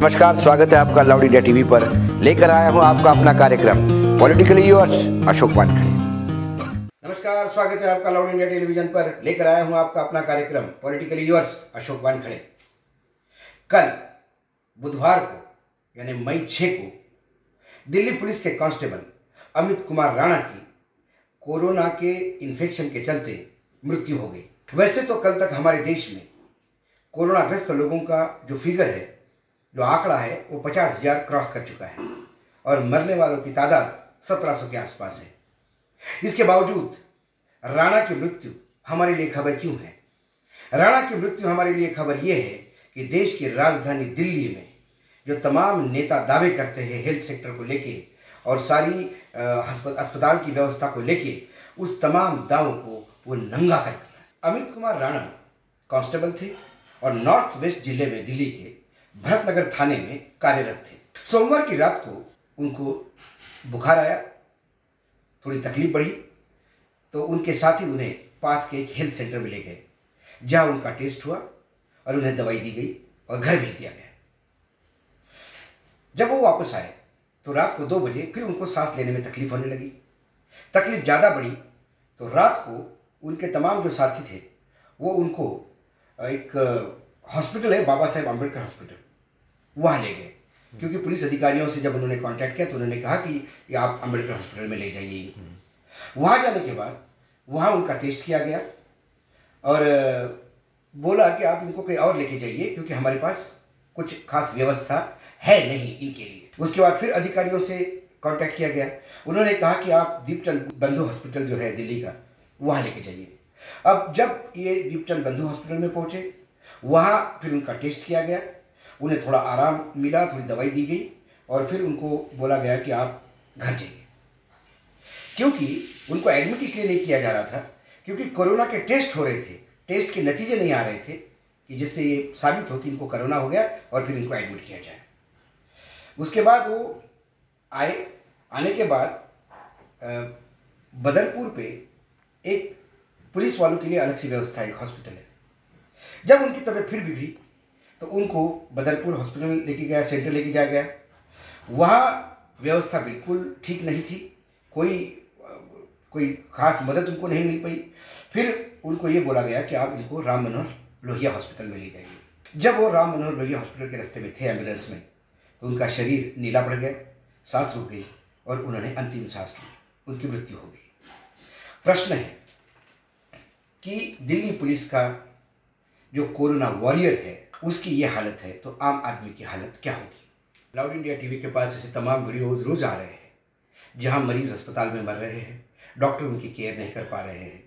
नमस्कार, स्वागत है आपका लाउड इंडिया टीवी पर। लेकर आया हूँ आपका अपना कार्यक्रम, पॉलिटिकली योर्स अशोक वानखड़े। नमस्कार, स्वागत है आपका लाउड इंडिया टेलीविज़न पर। लेकर आया हूँ आपका अपना कार्यक्रम, पॉलिटिकली योर्स अशोक वानखड़े। कल बुधवार को, यानी मई छः को, दिल्ली पुलिस के कांस्टेबल अमित कुमार राणा की कोरोना के इन्फेक्शन के चलते मृत्यु हो गई। वैसे तो कल तक हमारे देश में कोरोना ग्रस्त लोगों का जो फिगर है जो आंकड़ा है, वो पचास हज़ार क्रॉस कर चुका है। और मरने वालों की तादाद सत्रह सौ के आसपास है। इसके बावजूद, राणा की मृत्यु हमारे लिए खबर क्यों है? राणा की मृत्यु हमारे लिए खबर यह है कि देश की राजधानी दिल्ली में जो तमाम नेता दावे करते हैं हेल्थ सेक्टर को लेके और सारी अस्पताल की व्यवस्था को लेके, उस तमाम दावों को वो नंगा कर अमित कुमार राणा कांस्टेबल थे और नॉर्थ वेस्ट ज़िले में दिल्ली के भरतनगर थाने में कार्यरत थे। सोमवार की रात को उनको बुखार आया, थोड़ी तकलीफ़ बढ़ी तो उनके साथी उन्हें पास के एक हेल्थ सेंटर में ले गए, जहाँ उनका टेस्ट हुआ और उन्हें दवाई दी गई और घर भेज दिया गया। जब वो वापस आए तो रात को दो बजे फिर उनको सांस लेने में तकलीफ़ होने लगी। तकलीफ़ ज़्यादा बढ़ी तो रात को उनके तमाम जो साथी थे, वो उनको एक हॉस्पिटल है, बाबा साहेब अंबेडकर हॉस्पिटल वहाँ ले गए। क्योंकि पुलिस अधिकारियों से जब उन्होंने कांटेक्ट किया तो उन्होंने कहा कि आप अंबेडकर हॉस्पिटल में ले जाइए। वहाँ जाने के बाद वहाँ उनका टेस्ट किया गया और बोला कि आप इनको कहीं और लेके जाइए क्योंकि हमारे पास कुछ खास व्यवस्था है नहीं इनके लिए। उसके बाद फिर अधिकारियों से कांटेक्ट किया गया। उन्होंने कहा कि आप दीपचंद बंधु हॉस्पिटल जो है दिल्ली का, वहाँ लेके जाइए। अब जब ये दीपचंद बंधु हॉस्पिटल में पहुँचे, वहाँ फिर उनका टेस्ट किया गया। उन्हें थोड़ा आराम मिला, थोड़ी दवाई दी गई और फिर उनको बोला गया कि आप घर जाइए। क्योंकि उनको एडमिट इसलिए नहीं किया जा रहा था क्योंकि कोरोना के टेस्ट हो रहे थे टेस्ट के नतीजे नहीं आ रहे थे कि जिससे ये साबित हो कि इनको कोरोना हो गया और फिर इनको एडमिट किया जाए। उसके बाद वो आए, आने के बाद बदरपुर पे एक पुलिस वालों के लिए अलग सी व्यवस्था, एक हॉस्पिटल है। जब उनकी तबीयत फिर बिगड़ी तो उनको बदरपुर हॉस्पिटल लेके गया, सेंटर लेके जाया गया। वहाँ व्यवस्था बिल्कुल ठीक नहीं थी। कोई कोई खास मदद उनको नहीं मिल पाई। फिर उनको ये बोला गया कि आप इनको राम मनोहर लोहिया हॉस्पिटल में ले जाइए जब वो राम मनोहर लोहिया हॉस्पिटल के रास्ते में थे एंबुलेंस में तो उनका शरीर नीला पड़ गया, सांस रुक गई और उन्होंने अंतिम सांस ली। उनकी मृत्यु हो गई। प्रश्न है कि दिल्ली पुलिस का जो कोरोना वॉरियर है उसकी ये हालत है तो आम आदमी की हालत क्या होगी? लाउड इंडिया टीवी के पास ऐसे तमाम वीडियोज़ रोज आ रहे हैं, जहाँ मरीज़ अस्पताल में मर रहे हैं, डॉक्टर उनकी केयर नहीं कर पा रहे हैं,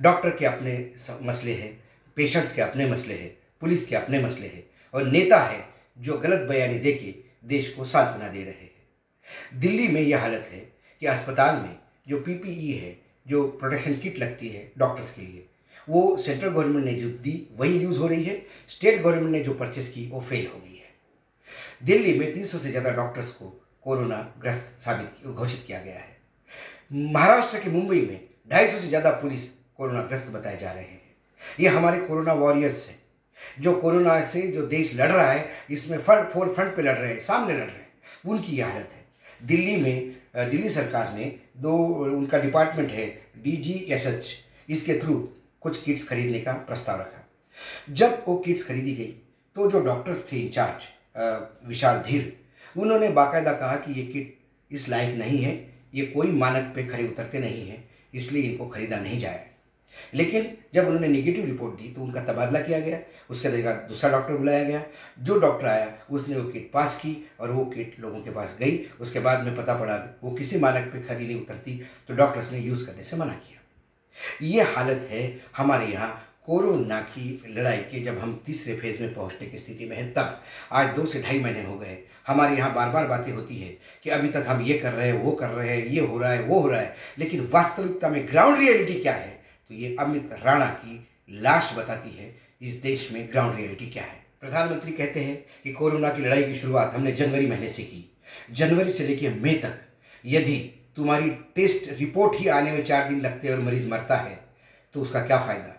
डॉक्टर के अपने मसले हैं पेशेंट्स के अपने मसले हैं, पुलिस के अपने मसले हैं, और नेता है जो गलत बयानी दे के देश को सांत्वना दे रहे हैं। दिल्ली में यह हालत है कि अस्पताल में जो पीपीई है, जो प्रोटेक्शन किट लगती है डॉक्टर्स के लिए वो सेंट्रल गवर्नमेंट ने जो दी, वही यूज़ हो रही है। स्टेट गवर्नमेंट ने जो परचेस की, वो फेल हो गई है। दिल्ली में तीन सौ से ज़्यादा डॉक्टर्स को कोरोना ग्रस्त साबित घोषित किया गया है। महाराष्ट्र के मुंबई में ढाई सौ से ज़्यादा पुलिस कोरोना ग्रस्त बताए जा रहे हैं। ये हमारे कोरोना वॉरियर्स हैं। जो कोरोना से जो देश लड़ रहा है, इसमें फ्रंट फोर फ्रंट पे लड़ रहे हैं, सामने लड़ रहे हैं, उनकी ये हालत है। दिल्ली में, दिल्ली सरकार ने दो, उनका डिपार्टमेंट है डी जी एस एच इसके थ्रू कुछ किट्स खरीदने का प्रस्ताव रखा। जब वो किट्स खरीदी गई तो जो डॉक्टर्स थे इंचार्ज विशाल धीर, उन्होंने बाकायदा कहा कि ये किट इस लायक नहीं है, ये कोई मानक पे खड़े उतरते नहीं हैं, इसलिए इनको खरीदा नहीं जाए। लेकिन जब उन्होंने निगेटिव रिपोर्ट दी तो उनका तबादला किया गया, उसके जगह दूसरा डॉक्टर बुलाया गया। जो डॉक्टर आया, उसने वो किट पास की और वो किट लोगों के पास गई। उसके बाद में पता पड़ा, वो किसी मानक पे खरी नहीं उतरती तो डॉक्टर्स ने यूज़ करने से मना किया। ये हालत है हमारे यहाँ कोरोना की लड़ाई के जब हम तीसरे फ़ेज़ में पहुँचने की स्थिति में हैं, तब आज दो से ढाई महीने हो गए हमारे यहाँ बार बार बातें होती है कि अभी तक हम ये कर रहे हैं, वो कर रहे हैं, ये हो रहा है, वो हो रहा है, लेकिन वास्तविकता में ग्राउंड रियलिटी क्या है? तो ये अमित राणा की लाश बताती है, इस देश में ग्राउंड रियलिटी क्या है? प्रधानमंत्री कहते हैं कि कोरोना की लड़ाई की शुरुआत हमने जनवरी महीने से की। जनवरी से लेकर मई तक, यदि तुम्हारी टेस्ट रिपोर्ट ही आने में चार दिन लगते हैं और मरीज़ मरता है तो उसका क्या फ़ायदा?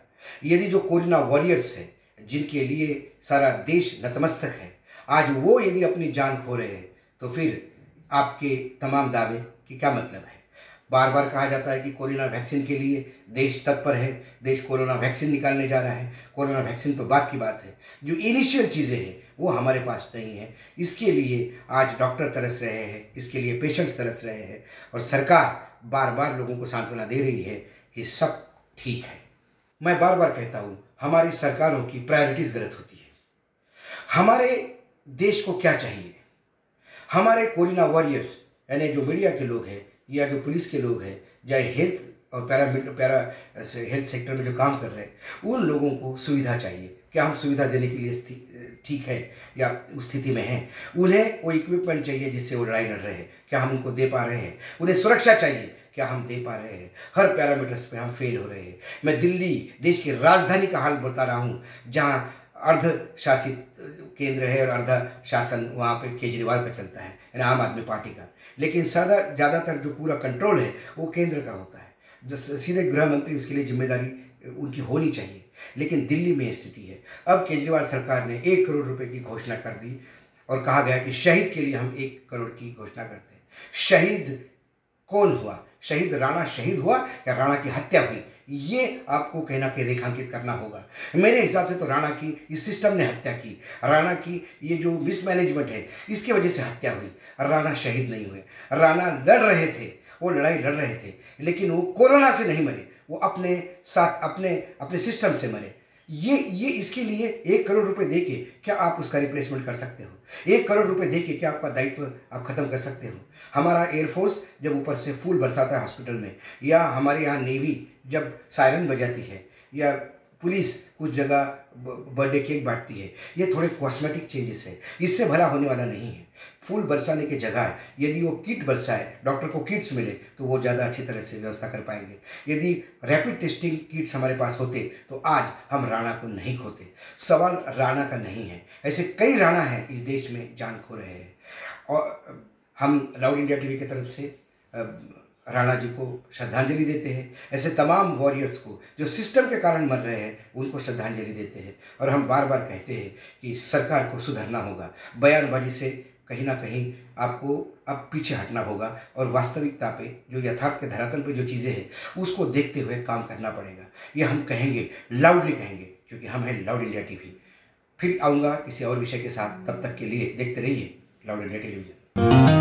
यदि जो कोरोना वॉरियर्स है, जिनके लिए सारा देश नतमस्तक है, आज वो यदि अपनी जान खो रहे हैं तो फिर आपके तमाम दावे की क्या मतलब है? बार बार कहा जाता है कि कोरोना वैक्सीन के लिए देश तत्पर है, देश कोरोना वैक्सीन निकालने जा रहा है। कोरोना वैक्सीन तो बात की बात है। जो इनिशियल चीज़ें हैं वो हमारे पास नहीं है। इसके लिए आज डॉक्टर तरस रहे हैं, इसके लिए पेशेंट्स तरस रहे हैं और सरकार बार बार लोगों को सांत्वना दे रही है कि सब ठीक है। मैं बार बार कहता हूँ, हमारी सरकारों की प्रायोरिटीज़ गलत होती है। हमारे देश को क्या चाहिए? हमारे कोरोना वॉरियर्स यानी जो मीडिया के लोग हैं, या जो पुलिस के लोग हैं, या हेल्थ और पैरा पैरा हेल्थ सेक्टर में जो काम कर रहे हैं, उन लोगों को सुविधा चाहिए। क्या हम सुविधा देने के लिए ठीक है या उस स्थिति में हैं? उन्हें वो इक्विपमेंट चाहिए जिससे वो लड़ाई लड़ रहे हैं। क्या हम उनको दे पा रहे हैं? उन्हें सुरक्षा चाहिए। क्या हम दे पा रहे हैं? हर पैरामीटर्स पे हम फेल हो रहे हैं। मैं दिल्ली, देश की राजधानी का हाल बता रहा हूँ, जहाँ अर्ध शासित केंद्र है और अर्ध शासन वहाँ पे केजरीवाल का चलता है, यानी आम आदमी पार्टी का। लेकिन सदा, ज़्यादातर जो पूरा कंट्रोल है, वो केंद्र का होता है। जो सीधे गृह मंत्री उसके लिए ज़िम्मेदारी उनकी होनी चाहिए। लेकिन दिल्ली में स्थिति है। अब केजरीवाल सरकार ने एक करोड़ रुपए की घोषणा कर दी और कहा गया कि शहीद के लिए हम एक करोड़ की घोषणा करते हैं। शहीद कौन हुआ? शहीद राणा शहीद हुआ या राणा की हत्या हुई? ये आपको कहना कि रेखांकित करना होगा। मेरे हिसाब से तो राणा की इस सिस्टम ने हत्या की। राणा की ये जो मिसमैनेजमेंट है, इसकी वजह से हत्या हुई। राणा शहीद नहीं हुए। राणा लड़ रहे थे, वो लड़ाई लड़ रहे थे, लेकिन वो कोरोना से नहीं मरे। वो अपने साथ, अपने अपने सिस्टम से मरे। ये ये इसके लिए एक करोड़ रुपए दे के क्या आप उसका रिप्लेसमेंट कर सकते हो? एक करोड़ रुपए दे के क्या आपका दायित्व आप ख़त्म कर सकते हो? हमारा एयरफोर्स जब ऊपर से फूल बरसाता है हॉस्पिटल में, या हमारे यहाँ नेवी जब सायरन बजाती है, या पुलिस कुछ जगह बर्थडे केक बांटती है। ये थोड़े कॉस्मेटिक चेंजेस है। इससे भला होने वाला नहीं है। फूल बरसाने की जगह यदि वो किट बरसाए डॉक्टर को किट्स मिले तो वो ज़्यादा अच्छी तरह से व्यवस्था कर पाएँगे। यदि रैपिड टेस्टिंग किट्स हमारे पास होते तो आज हम राणा को नहीं खोते। सवाल राणा का नहीं है। ऐसे कई राणा हैं इस देश में जान खो रहे हैं। और हम लाउड इंडिया टीवी की तरफ़ से राणा जी को श्रद्धांजलि देते हैं। ऐसे तमाम वॉरियर्स को जो सिस्टम के कारण मर रहे हैं, उनको श्रद्धांजलि देते हैं। और हम बार बार कहते हैं कि सरकार को सुधरना होगा। बयानबाजी से कहीं ना कहीं आपको अब पीछे हटना होगा और वास्तविकता पे, जो यथार्थ के धरातल पे जो चीज़ें हैं, उसको देखते हुए काम करना पड़ेगा। ये हम कहेंगे लाउडली कहेंगे, क्योंकि हम हैं लाउड इंडिया टीवी फिर आऊँगा किसी और विषय के साथ। तब तक के लिए देखते रहिए लाउड इंडिया टेलीविज़न